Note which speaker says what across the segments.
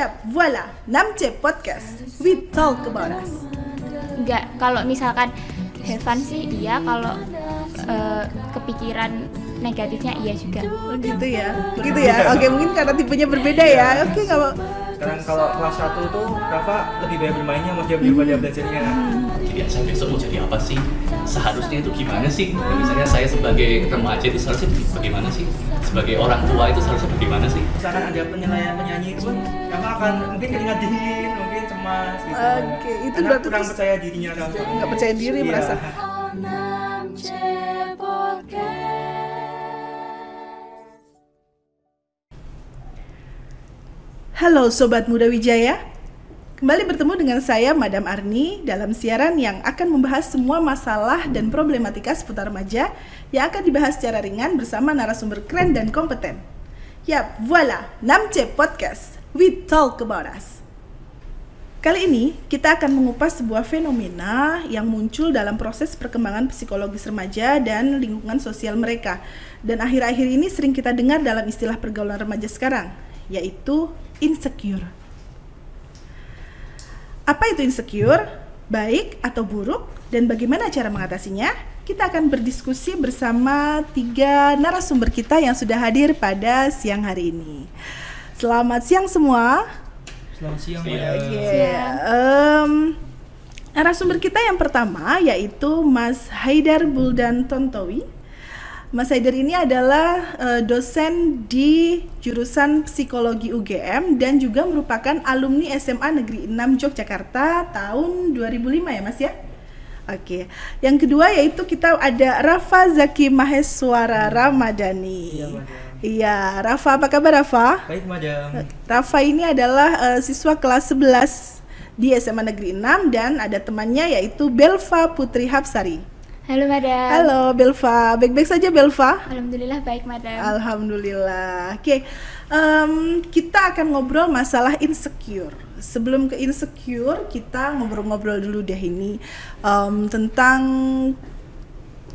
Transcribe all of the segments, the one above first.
Speaker 1: Yap, voila, 6C Podcast. We talk about us.
Speaker 2: Enggak, kalau misalkan have fun sih iya, kalau eh, kepikiran negatifnya iya juga.
Speaker 1: Oh gitu ya, gitu ya. Oke, mungkin karena tipenya berbeda ya. Oke, nggak apa.
Speaker 3: Sekarang kalau kelas 1 tuh Rafa lebih banyak bermainnya mau dia daripada belajarnya.
Speaker 4: jadi saya besok mau jadi apa sih seharusnya itu gimana sih Ya, misalnya saya sebagai remaja itu seharusnya bagaimana sih sebagai orang tua itu seharusnya bagaimana sih
Speaker 3: Misalkan ada penilaian penyanyi itu Rafa akan mungkin keringat dingin, mungkin cemas gitu.
Speaker 1: Oke, itu
Speaker 3: Karena
Speaker 1: berarti
Speaker 3: kurang percaya dirinya Rafa.
Speaker 1: Nggak percaya diri
Speaker 3: Iya.
Speaker 1: merasa. Halo Sobat Muda Wijaya Kembali bertemu dengan saya Madam Arni dalam siaran yang akan membahas semua masalah dan problematika seputar remaja yang akan dibahas secara ringan bersama narasumber keren dan kompeten. Yap, voila, 6C Podcast. We talk about us. Kali ini kita akan mengupas sebuah fenomena yang muncul dalam proses perkembangan psikologis remaja dan lingkungan sosial mereka. Dan akhir-akhir ini sering kita dengar dalam istilah pergaulan remaja sekarang, yaitu insecure. Apa itu insecure? Baik atau buruk? Dan bagaimana cara mengatasinya? Kita akan berdiskusi bersama tiga narasumber kita yang sudah hadir pada siang hari ini. Selamat siang semua.
Speaker 3: Selamat siang. Madam.
Speaker 1: Oke, em, narasumber kita yang pertama yaitu Mas Haidar Buldan Tontowi. Mas Haidar ini adalah eh, dosen di jurusan Psikologi UGM dan juga merupakan alumni SMA Negeri 6 Yogyakarta tahun 2005 ya Mas ya? Oke. Yang kedua yaitu kita ada Rafa Zaki Maheswara Ramadhani.
Speaker 3: Iya, Madam.
Speaker 1: Iya, Rafa apa kabar Rafa?
Speaker 3: Baik, Madam.
Speaker 1: Rafa ini adalah eh, siswa kelas 11 di SMA Negeri 6 dan ada temannya yaitu Belva Putri Hapsari.
Speaker 2: Halo Madam.
Speaker 1: Halo Belva, baik-baik saja Belva?
Speaker 2: Alhamdulillah baik Madam.
Speaker 1: Alhamdulillah. Oke, em, kita akan ngobrol masalah insecure. Sebelum ke insecure, kita ngobrol-ngobrol dulu deh ini em, tentang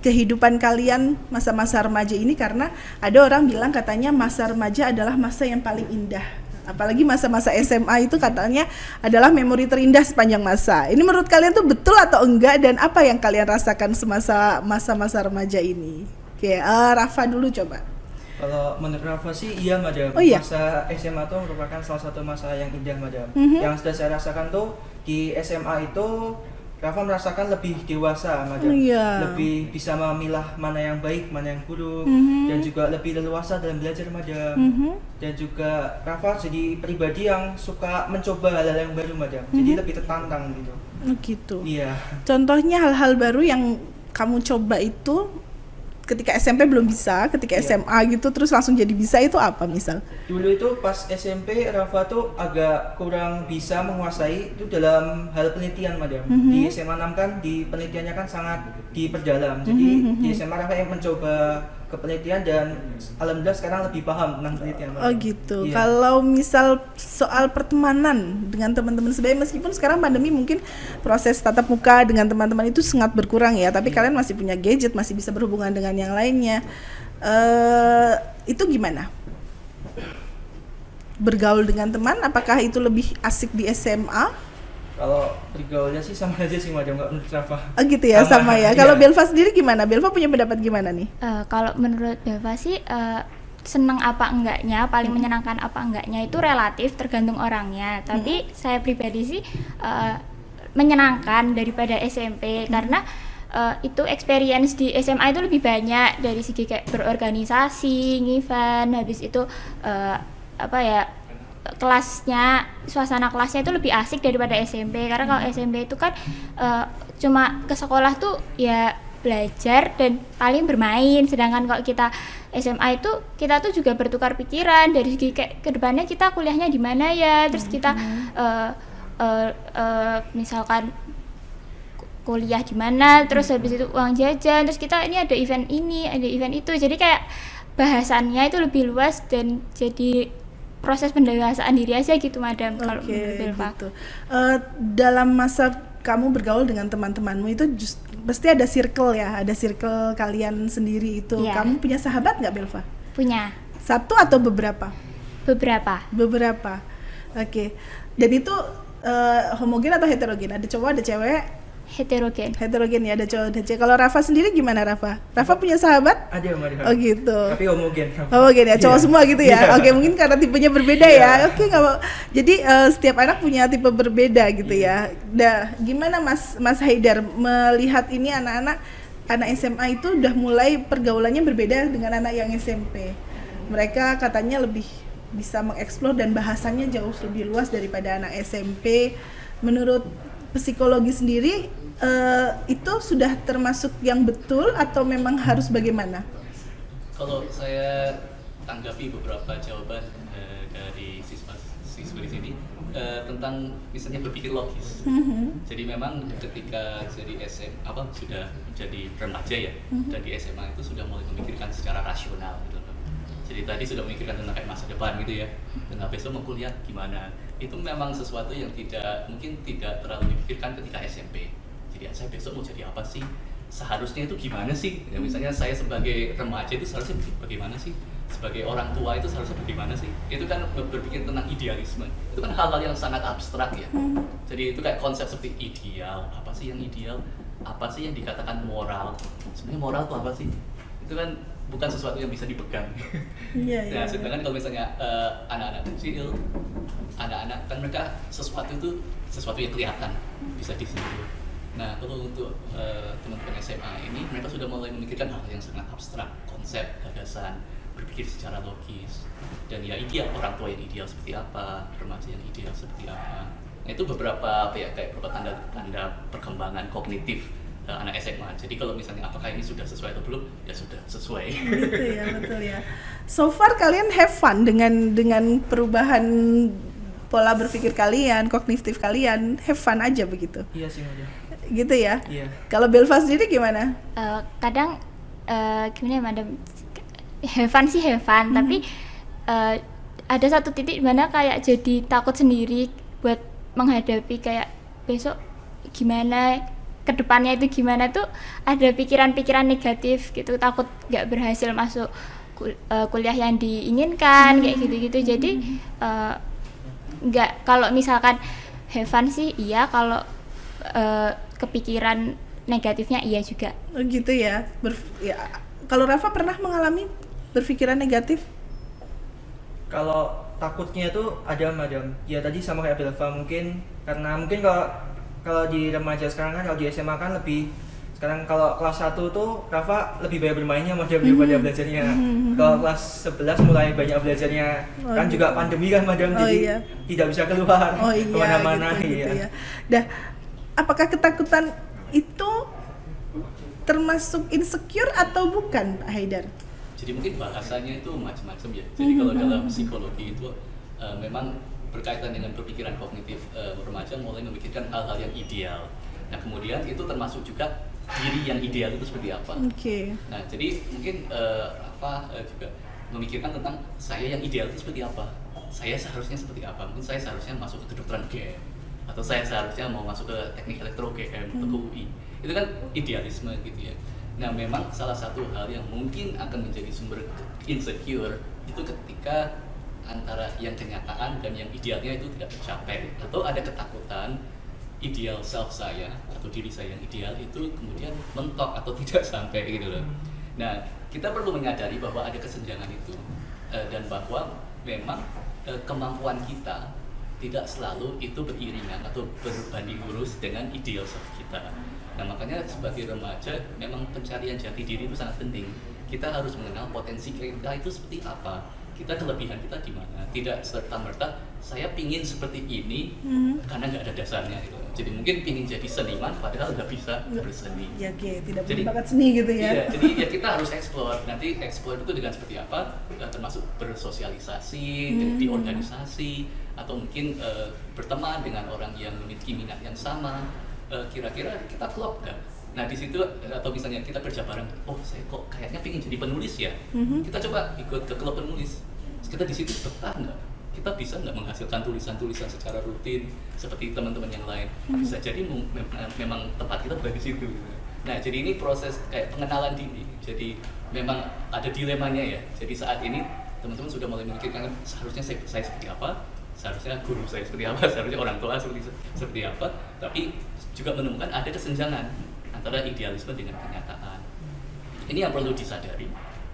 Speaker 1: kehidupan kalian masa-masa remaja ini karena ada orang bilang katanya masa remaja adalah masa yang paling indah. Apalagi masa-masa SMA itu katanya adalah memori terindah sepanjang masa. Ini menurut kalian tuh betul atau enggak dan apa yang kalian rasakan semasa masa-masa remaja ini? Oke, eh, Rafa dulu coba.
Speaker 3: Kalau menurut Rafa sih iya madam.
Speaker 1: Oh, iya?
Speaker 3: Masa SMA itu merupakan salah satu masa yang indah madam.
Speaker 1: Mhm.
Speaker 3: Yang sudah saya rasakan tuh di SMA itu Rafa merasakan lebih dewasa madam.
Speaker 1: Oh, iya.
Speaker 3: Lebih bisa memilah mana yang baik, mana yang buruk,
Speaker 1: Mhm.
Speaker 3: dan juga lebih leluasa dalam belajar madam.
Speaker 1: Mhm.
Speaker 3: Dan juga Rafa jadi pribadi yang suka mencoba hal-hal yang baru madam. Jadi
Speaker 1: Mhm.
Speaker 3: lebih tertantang gitu.
Speaker 1: Oh, gitu.
Speaker 3: Iya.
Speaker 1: Contohnya hal-hal baru yang kamu coba itu ketika SMP belum bisa, ketika
Speaker 3: Iya.
Speaker 1: SMA gitu terus langsung jadi bisa itu apa misal?
Speaker 3: Dulu itu pas SMP Rafa tuh agak kurang bisa menguasai itu dalam hal penelitian madam.
Speaker 1: Mhm.
Speaker 3: Di SMA 6 kan di penelitiannya kan sangat diperdalam. Jadi
Speaker 1: Mhm,
Speaker 3: di
Speaker 1: mhm.
Speaker 3: SMA Rafa yang mencoba ke penelitian dan alhamdulillah sekarang lebih paham tentang penelitian.
Speaker 1: Oh gitu.
Speaker 3: Iya.
Speaker 1: Kalau misal soal pertemanan dengan teman-teman sebaya meskipun sekarang pandemi mungkin proses tatap muka dengan teman-teman itu sangat berkurang ya, tapi kalian masih punya gadget, masih bisa berhubungan dengan yang lainnya. eh itu gimana? Bergaul dengan teman apakah itu lebih asik di SMA?
Speaker 3: Kalau bergaulnya sih sama aja sih madam nggak menurut Rafa.
Speaker 1: Oh gitu ya, sama,
Speaker 3: Sama,
Speaker 1: ya.
Speaker 3: iya.
Speaker 1: Kalau Belva sendiri gimana? Belva punya pendapat gimana nih?
Speaker 2: Eh, kalau menurut Belva sih eh, seneng apa enggaknya, paling menyenangkan apa enggaknya itu relatif tergantung orangnya. Tapi saya pribadi sih eh, menyenangkan daripada SMP karena eh, itu experience di SMA itu lebih banyak dari segi kayak berorganisasi, event, habis itu eh, apa ya kelasnya suasana kelasnya itu lebih asik daripada SMP karena kalau SMP itu kan eh, cuma ke sekolah tuh ya belajar dan paling bermain. Sedangkan kalau kita SMA itu kita tuh juga bertukar pikiran. Dari segi kayak ke depannya kita kuliahnya di mana ya? Terus kita eh, eh, eh, misalkan ku- kuliah di mana? Terus habis itu uang jajan. Terus kita ini ada event ini ada event itu. Jadi kayak bahasannya itu lebih luas dan jadi proses pendewasaan diri aja gitu madam kalau
Speaker 1: Oke,
Speaker 2: menurut Belva.
Speaker 1: gitu. Eh, dalam masa kamu bergaul dengan teman-temanmu itu just, pasti ada circle ya, ada circle kalian sendiri itu.
Speaker 2: Iya.
Speaker 1: Kamu punya sahabat nggak Belva?
Speaker 2: punya
Speaker 1: Satu atau beberapa?
Speaker 2: beberapa
Speaker 1: Beberapa. Oke. Dan itu eh, homogen atau heterogen? Ada cowok, ada cewek?
Speaker 2: Heterogen.
Speaker 1: Heterogen ya, ada cowok, ada cewek. Kalau Rafa sendiri gimana Rafa? Rafa punya sahabat?
Speaker 3: Ada Rifa.
Speaker 1: Oh gitu.
Speaker 3: Tapi homogen.
Speaker 1: Homogen ya, cowok
Speaker 3: Iya.
Speaker 1: semua gitu ya.
Speaker 3: Iya.
Speaker 1: Oke, mungkin karena tipenya berbeda
Speaker 3: Iya.
Speaker 1: ya. Oke, nggak apa. Jadi eh, setiap anak punya tipe berbeda gitu
Speaker 3: Iya.
Speaker 1: ya. Dah, gimana Mas Mas Haidar melihat ini anak-anak anak SMA itu udah mulai pergaulannya berbeda dengan anak yang SMP. Mereka katanya lebih bisa mengeksplor dan bahasanya jauh lebih luas daripada anak SMP. Menurut psikologi sendiri eh, itu sudah termasuk yang betul atau memang harus bagaimana?
Speaker 4: Kalau saya tanggapi beberapa jawaban eh, dari siswa siswa di sini eh, tentang misalnya berpikir logis.
Speaker 1: Mhm.
Speaker 4: Jadi memang ketika jadi SM apa sudah menjadi remaja ya dan di SMA itu sudah mulai memikirkan secara rasional gitu loh. Jadi tadi sudah memikirkan tentang kayak masa depan gitu ya. Tentang besok mau kuliah gimana. Itu memang sesuatu yang tidak mungkin tidak terlalu dipikirkan ketika SMP. Jadi saya besok mau jadi apa sih? Seharusnya itu gimana sih? Ya, misalnya saya sebagai remaja itu seharusnya bagaimana sih? Sebagai orang tua itu seharusnya bagaimana sih? Itu kan ber- berpikir tentang idealisme. Itu kan hal-hal yang sangat abstrak ya. Jadi itu kayak konsep seperti ideal. Apa sih yang ideal? Apa sih yang dikatakan moral? Sebenarnya moral itu apa sih? Itu kan bukan sesuatu yang bisa dipegang.
Speaker 1: Iya, iya.
Speaker 4: Nah, sedangkan kalau misalnya eh, anak-anak kecil, anak-anak kan mereka sesuatu itu sesuatu yang kelihatan bisa disentuh. Nah, kalau untuk eh, teman-teman SMA ini, mereka sudah mulai memikirkan hal yang sangat abstrak, konsep, gagasan, berpikir secara logis, dan ya ideal orang tua yang ideal seperti apa, remaja yang ideal seperti apa. Nah, itu beberapa apa ya kayak beberapa tanda-tanda perkembangan kognitif eh, anak SMA. Jadi kalau misalnya apakah ini sudah sesuai atau belum, ya sudah sesuai.
Speaker 1: gitu ya betul ya so far kalian have fun dengan dengan perubahan pola berpikir kalian kognitif kalian have fun aja begitu
Speaker 3: Iya sih Mbak.
Speaker 1: Gitu ya.
Speaker 3: Iya.
Speaker 1: kalau Belva sendiri gimana?
Speaker 2: Eh, kadang eh, gimana ya madam? Have fun sih have fun tapi eh, ada satu titik di mana kayak jadi takut sendiri buat menghadapi kayak besok gimana ke depannya itu gimana tuh ada pikiran-pikiran negatif gitu takut nggak berhasil masuk kul- eh, kuliah yang diinginkan kayak gitu-gitu. Jadi eh, nggak kalau misalkan have fun sih iya kalau eh, kepikiran negatifnya iya juga
Speaker 1: oh, gitu ya Berf- ya kalau Rafa pernah mengalami berpikiran negatif
Speaker 3: Kalau takutnya itu ada madam. Ya tadi sama kayak Belva mungkin karena mungkin kalau kalau di remaja sekarang kan kalau di SMA kan lebih sekarang kalau kelas 1 tuh Rafa lebih banyak bermainnya madam daripada belajarnya. Kalau kelas 11 mulai banyak belajarnya.
Speaker 1: Oh,
Speaker 3: kan
Speaker 1: gitu.
Speaker 3: juga pandemi kan madam
Speaker 1: Oh,
Speaker 3: jadi
Speaker 1: iya.
Speaker 3: tidak bisa keluar
Speaker 1: oh iya
Speaker 3: ke mana-mana
Speaker 1: gitu,
Speaker 3: iya.
Speaker 1: gitu ya dah apakah ketakutan itu termasuk insecure atau bukan Pak Haidar
Speaker 4: Jadi mungkin bahasanya itu macam-macam ya. Jadi kalau dalam psikologi itu eh, memang berkaitan dengan berpikiran kognitif eh, remaja mulai memikirkan hal-hal yang ideal. Nah kemudian itu termasuk juga diri yang ideal itu seperti apa.
Speaker 1: oke
Speaker 4: Nah jadi mungkin eh, apa eh, juga memikirkan tentang saya yang ideal itu seperti apa. Saya seharusnya seperti apa. Mungkin saya seharusnya masuk ke kedokteran GM atau saya seharusnya mau masuk ke teknik elektro GM atau ke UI. Itu kan idealisme gitu ya. Nah memang salah satu hal yang mungkin akan menjadi sumber insecure itu ketika antara yang kenyataan dan yang idealnya itu tidak tercapai atau ada ketakutan ideal self saya atau diri saya yang ideal itu kemudian mentok atau tidak sampai gitu loh. Nah, kita perlu menyadari bahwa ada kesenjangan itu eh, dan bahwa memang eh, kemampuan kita tidak selalu itu beriringan atau berbanding lurus dengan ideal kita. Nah, makanya sebagai remaja memang pencarian jati diri itu sangat penting. Kita harus mengenal potensi kita itu seperti apa. Kita kelebihan kita di mana. Tidak serta merta saya pingin seperti ini
Speaker 1: Mhm.
Speaker 4: karena nggak ada dasarnya gitu. Jadi mungkin pingin jadi seniman padahal nggak bisa berseni.
Speaker 1: ya oke tidak
Speaker 4: Jadi-
Speaker 1: bakat seni gitu ya
Speaker 4: Iya, jadi ya kita harus explore. Nanti explore itu dengan seperti apa? Eh, termasuk bersosialisasi di- di
Speaker 1: Hmm.
Speaker 4: organisasi atau mungkin eh, berteman dengan orang yang memiliki minat yang sama. Eh, Kira-kira kita klop nggak? Nah di situ eh, atau misalnya kita kerja bareng, oh saya kok kayaknya pengen jadi penulis ya.
Speaker 1: Mhm.
Speaker 4: Kita coba ikut ke klub penulis. Terus Kita di situ betah nggak? Kita bisa nggak menghasilkan tulisan-tulisan secara rutin seperti teman-teman yang lain? Bisa jadi mem- mem- memang tempat kita bukan di situ. gitu. Nah, jadi ini proses kayak pengenalan diri. Jadi memang ada dilemanya ya. Jadi saat ini teman-teman sudah mulai memikirkan seharusnya saya, saya seperti apa, seharusnya guru saya seperti apa seharusnya orang tua seperti seperti apa tapi juga menemukan ada kesenjangan antara idealisme dengan kenyataan. Ini yang perlu disadari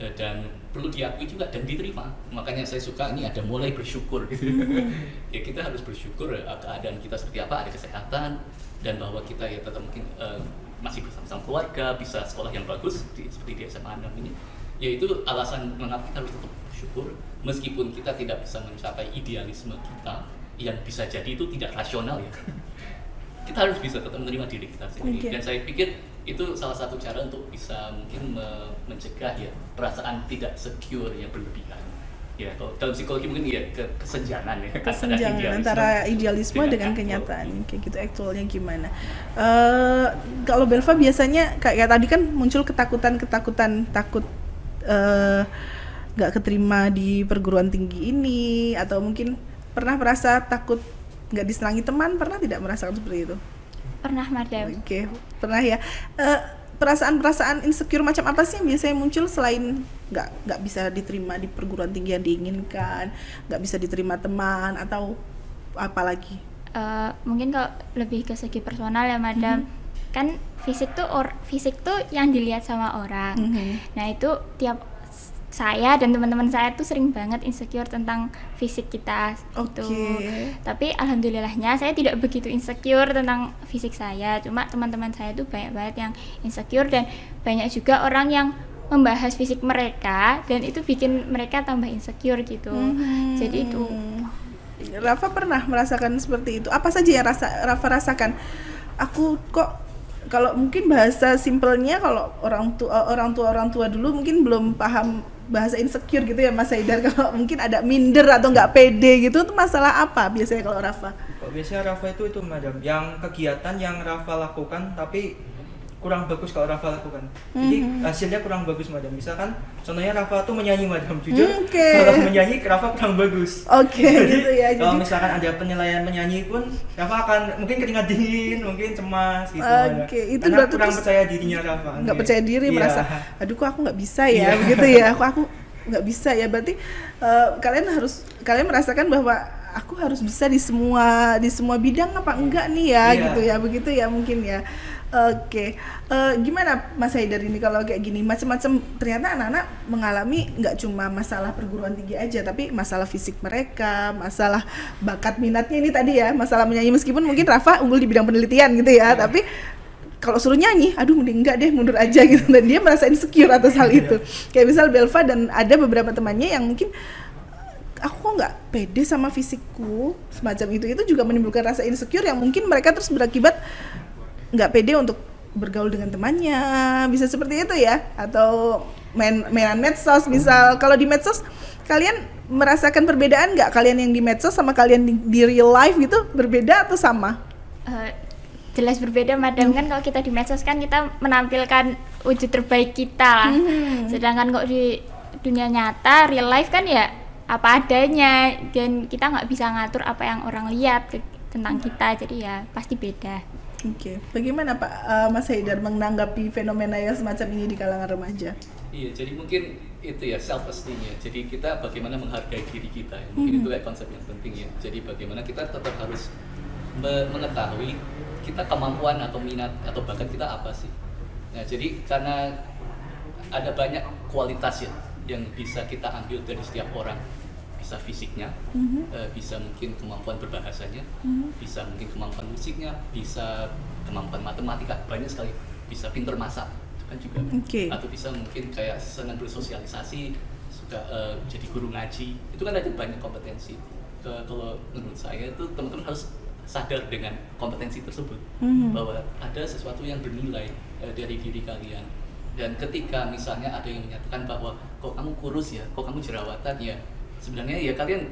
Speaker 4: eh, dan perlu diakui juga dan diterima. Makanya saya suka ini ada mulai bersyukur. Gitu. ya kita harus bersyukur eh, keadaan kita seperti apa ada kesehatan dan bahwa kita ya tetap mungkin eh, masih bersama-sama keluarga bisa sekolah yang bagus di, seperti di SMA 6 ini. Yaitu alasan mengapa kita harus tetap bersyukur meskipun kita tidak bisa mencapai idealisme kita yang bisa jadi itu tidak rasional ya kita harus bisa tetap menerima diri kita sendiri
Speaker 1: Oke.
Speaker 4: dan saya pikir itu salah satu cara untuk bisa mungkin me- mencegah ya perasaan tidak secure yang berlebihan ya kalau dalam psikologi mungkin ya ke kesenjangan ya
Speaker 1: kesenjangan
Speaker 4: idealisme
Speaker 1: antara idealisme dengan,
Speaker 4: aktual.
Speaker 1: kenyataan kayak gitu aktualnya gimana Eh kalau Belva biasanya kayak tadi kan muncul ketakutan ketakutan takut eh, nggak keterima di perguruan tinggi ini atau mungkin pernah merasa takut nggak disenangi teman pernah tidak merasakan seperti itu?
Speaker 2: Pernah madam
Speaker 1: oke pernah ya. Eh, perasaan-perasaan insecure macam apa sih yang biasanya muncul selain nggak nggak bisa diterima di perguruan tinggi yang diinginkan nggak bisa diterima teman atau apa lagi?
Speaker 2: Eh, mungkin kalau lebih ke segi personal ya madam. Kan fisik tuh or fisik tuh yang dilihat sama orang.
Speaker 1: Mhm.
Speaker 2: nah itu tiap saya dan teman-teman saya tuh sering banget insecure tentang fisik kita gitu.
Speaker 1: Oke.
Speaker 2: Tapi alhamdulillahnya saya tidak begitu insecure tentang fisik saya. Cuma teman-teman saya tuh banyak banget yang insecure dan banyak juga orang yang membahas fisik mereka dan itu bikin mereka tambah insecure gitu.
Speaker 1: Mhm.
Speaker 2: Jadi itu
Speaker 1: Rafa pernah merasakan seperti itu apa saja yang rasa Rafa rasakan aku kok kalau mungkin bahasa simpelnya kalau orang tua orang tua orang tua dulu mungkin belum paham bahasa insecure gitu ya Mas Haidar. Kalau mungkin ada minder atau nggak pede gitu itu masalah apa biasanya kalau Rafa?
Speaker 3: Kok biasanya Rafa itu itu madam. Yang kegiatan yang Rafa lakukan tapi kurang bagus kalau Rafa lakukan. Jadi
Speaker 1: Mhm.
Speaker 3: hasilnya kurang bagus madam. Misalkan contohnya Rafa tuh menyanyi madam. Jujur
Speaker 1: Oke.
Speaker 3: kalau menyanyi Rafa kurang bagus.
Speaker 1: Oke, gitu ya.
Speaker 3: Kalau
Speaker 1: Jadi-
Speaker 3: misalkan ada penilaian menyanyi pun Rafa akan mungkin keringat dingin, mungkin cemas gitu.
Speaker 1: Oke, itu
Speaker 3: Karena
Speaker 1: berarti
Speaker 3: kurang
Speaker 1: terus
Speaker 3: percaya dirinya Rafa.
Speaker 1: nggak percaya diri
Speaker 3: Iya.
Speaker 1: merasa aduh kok aku nggak bisa ya
Speaker 3: Iya.
Speaker 1: begitu ya aku aku nggak bisa ya berarti eh, kalian harus kalian merasakan bahwa aku harus bisa di semua di semua bidang apa enggak nih ya
Speaker 3: Iya.
Speaker 1: gitu ya begitu ya mungkin ya oke. Eh, gimana Mas Haidar ini kalau kayak gini? Macam-macam ternyata anak-anak mengalami nggak cuma masalah perguruan tinggi aja tapi masalah fisik mereka masalah bakat minatnya ini tadi ya masalah menyanyi. Meskipun mungkin Rafa unggul di bidang penelitian gitu ya
Speaker 3: Iya.
Speaker 1: tapi kalau suruh nyanyi, aduh mending enggak deh mundur aja gitu. Dan dia merasa insecure atas hal itu. Kayak misal Belva dan ada beberapa temannya yang mungkin aku kok nggak pede sama fisikku? Semacam itu. Itu juga menimbulkan rasa insecure yang mungkin mereka terus berakibat nggak pede untuk bergaul dengan temannya bisa seperti itu ya. Atau main mainan medsos misal. Kalau di medsos kalian merasakan perbedaan nggak? Kalian yang di medsos sama kalian di, di real life gitu berbeda atau sama?
Speaker 2: Eh, jelas berbeda madam. Kan kalau kita di medsos kan kita menampilkan wujud terbaik kita lah.
Speaker 1: Mhm.
Speaker 2: sedangkan kok di dunia nyata real life kan ya apa adanya. Dan kita nggak bisa ngatur apa yang orang lihat ke- tentang kita. Jadi ya pasti beda
Speaker 1: Oke, bagaimana Pak eh, Mas Haidar menanggapi fenomena yang semacam ini di kalangan remaja?
Speaker 4: Iya, jadi mungkin itu ya self esteem ya. Jadi kita bagaimana menghargai diri kita. ya. Mungkin itu kayak konsep yang penting ya. Jadi bagaimana kita tetap harus me- mengetahui kita kemampuan atau minat atau bakat kita apa sih. Nah, jadi karena ada banyak kualitas ya yang bisa kita ambil dari setiap orang. Bisa fisiknya,
Speaker 1: Mhm.
Speaker 4: eh, bisa mungkin kemampuan berbahasanya,
Speaker 1: Mhm.
Speaker 4: bisa mungkin kemampuan musiknya, bisa kemampuan matematika, banyak sekali. Bisa pinter masak, itu kan juga.
Speaker 1: Oke.
Speaker 4: Atau bisa mungkin kayak senang bersosialisasi, suka eh, jadi guru ngaji. Itu kan ada banyak kompetensi. Ke- kalau menurut saya itu teman-teman harus sadar dengan kompetensi tersebut
Speaker 1: Mhm.
Speaker 4: bahwa ada sesuatu yang bernilai eh, dari diri kalian. Dan ketika misalnya ada yang menyatakan bahwa kok kamu kurus ya, kok kamu jerawatan ya, sebenarnya ya kalian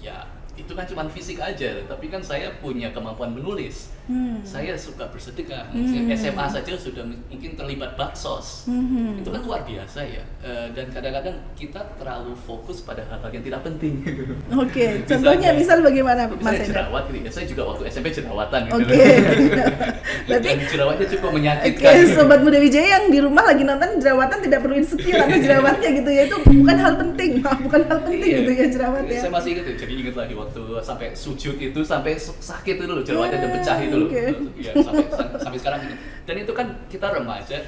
Speaker 4: ya itu kan cuma fisik aja, tapi kan saya punya kemampuan menulis.
Speaker 1: Hmm.
Speaker 4: Saya suka bersedekah.
Speaker 1: Hmm.
Speaker 4: SMA saja sudah mungkin terlibat baksos.
Speaker 1: Mhm.
Speaker 4: Itu kan luar biasa ya. Eh, dan kadang-kadang kita terlalu fokus pada hal-hal yang tidak penting.
Speaker 1: Oke,
Speaker 4: Misalnya-
Speaker 1: contohnya misal bagaimana Mas Haidar?
Speaker 4: jerawat gitu ya. Saya juga waktu SMP jerawatan gitu.
Speaker 1: Oke. Berarti
Speaker 4: Dan jerawatnya cukup
Speaker 1: Oke,
Speaker 4: menyakitkan.
Speaker 1: sobat muda Wijaya yang di rumah lagi nonton jerawatan tidak perlu insecure atas jerawatnya gitu ya. Itu bukan hal penting, maaf, bukan hal penting
Speaker 4: Iya.
Speaker 1: gitu ya jerawat ya.
Speaker 4: Saya masih ingat ya, jadi ingat lagi waktu waktu sampai sujud itu sampai sakit itu loh jerawatnya dan pecah itu loh
Speaker 1: Oke.
Speaker 4: ya, sampai sampai sekarang gitu dan itu kan kita remaja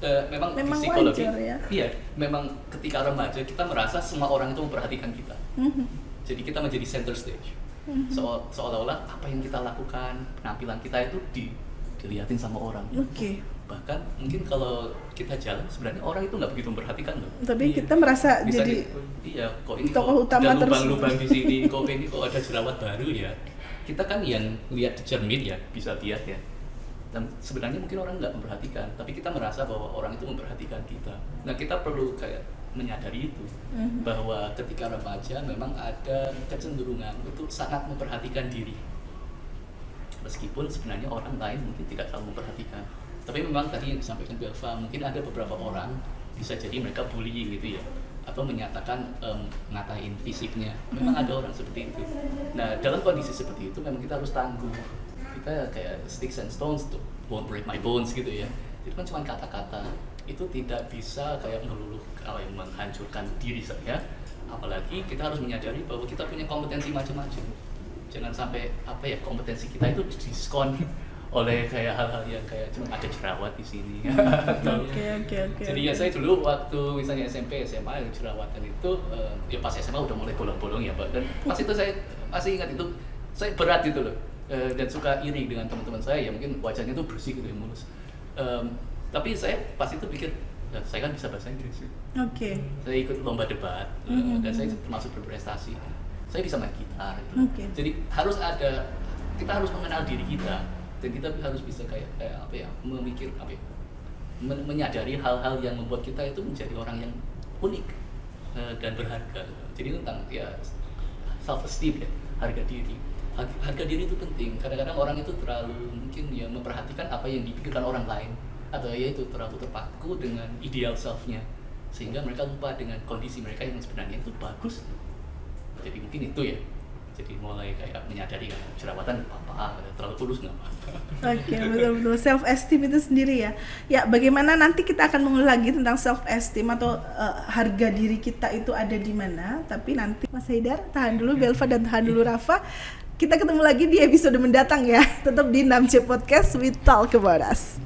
Speaker 4: eh, memang, di
Speaker 1: Memang
Speaker 4: psikologi
Speaker 1: wajar ya.
Speaker 4: iya memang ketika remaja kita merasa semua orang itu memperhatikan kita
Speaker 1: Mhm.
Speaker 4: jadi kita menjadi center stage Seolah- seolah-olah apa yang kita lakukan penampilan kita itu di dilihatin sama orang
Speaker 1: Oke.
Speaker 4: Bahkan mungkin kalau kita jalan sebenarnya orang itu nggak begitu memperhatikan loh.
Speaker 1: Tapi
Speaker 4: Iya.
Speaker 1: kita merasa
Speaker 4: Bisa
Speaker 1: jadi
Speaker 4: di- iya kok ini
Speaker 1: tokoh
Speaker 4: kok
Speaker 1: utama
Speaker 4: ada lubang-lubang di sini kok ini kok ada jerawat baru ya? Kita kan yang lihat di cermin ya bisa lihat ya. Dan sebenarnya mungkin orang nggak memperhatikan tapi kita merasa bahwa orang itu memperhatikan kita. Nah kita perlu kayak menyadari itu
Speaker 1: Mhm.
Speaker 4: bahwa ketika remaja memang ada kecenderungan untuk sangat memperhatikan diri. Meskipun sebenarnya orang lain mungkin tidak terlalu memperhatikan tapi memang tadi yang disampaikan Belva mungkin ada beberapa orang bisa jadi mereka bullying gitu ya atau menyatakan em, ngatain fisiknya. Memang ada orang seperti itu. Nah dalam kondisi seperti itu memang kita harus tangguh. Kita kayak sticks and stones tuh. Won't break my bones gitu ya. Itu kan cuma kata-kata. Itu tidak bisa kayak meluluh kayak menghancurkan diri saya. Apalagi kita harus menyadari bahwa kita punya kompetensi macam-macam. Jangan sampai apa ya kompetensi kita itu diskon oleh kayak hal-hal yang kayak cuma ada jerawat di sini.
Speaker 1: Oke oke oke.
Speaker 4: Jadi ya saya dulu waktu misalnya SMP SMA yang jerawatan itu eh, ya pas SMA udah mulai bolong-bolong ya Pak dan pas itu saya masih ingat itu saya berat itu loh Eh, dan suka iri dengan teman-teman saya yang mungkin wajahnya tuh bersih gitu ya mulus. Em, tapi saya pas itu pikir "Ya, saya kan bisa bahasa Inggris ya."
Speaker 1: Oke.
Speaker 4: saya ikut lomba debat eh,
Speaker 1: Mhm.
Speaker 4: dan saya termasuk berprestasi saya bisa main gitar gitu.
Speaker 1: Oke.
Speaker 4: jadi harus ada kita harus mengenal diri kita dan kita harus bisa kayak kayak apa ya memikir apa ya men- menyadari hal-hal yang membuat kita itu menjadi orang yang unik eh, dan berharga. Jadi tentang ya self esteem ya harga diri. Har- harga diri itu penting. Kadang-kadang orang itu terlalu mungkin ya memperhatikan apa yang dipikirkan orang lain atau ya itu terlalu terpaku dengan ideal selfnya. Sehingga mereka lupa dengan kondisi mereka yang sebenarnya itu bagus. Jadi mungkin itu ya jadi mulai kayak menyadari kan jerawatan apa-apa terlalu kurus nggak apa-apa
Speaker 1: Oke, betul-betul self esteem itu sendiri ya. Ya, bagaimana nanti kita akan mengulas lagi tentang self esteem atau eh, harga diri kita itu ada di mana. Tapi nanti Mas Haidar tahan dulu, Belva dan tahan dulu Rafa. Kita ketemu lagi di episode mendatang ya. Tetap di 6C Podcast with Talk About.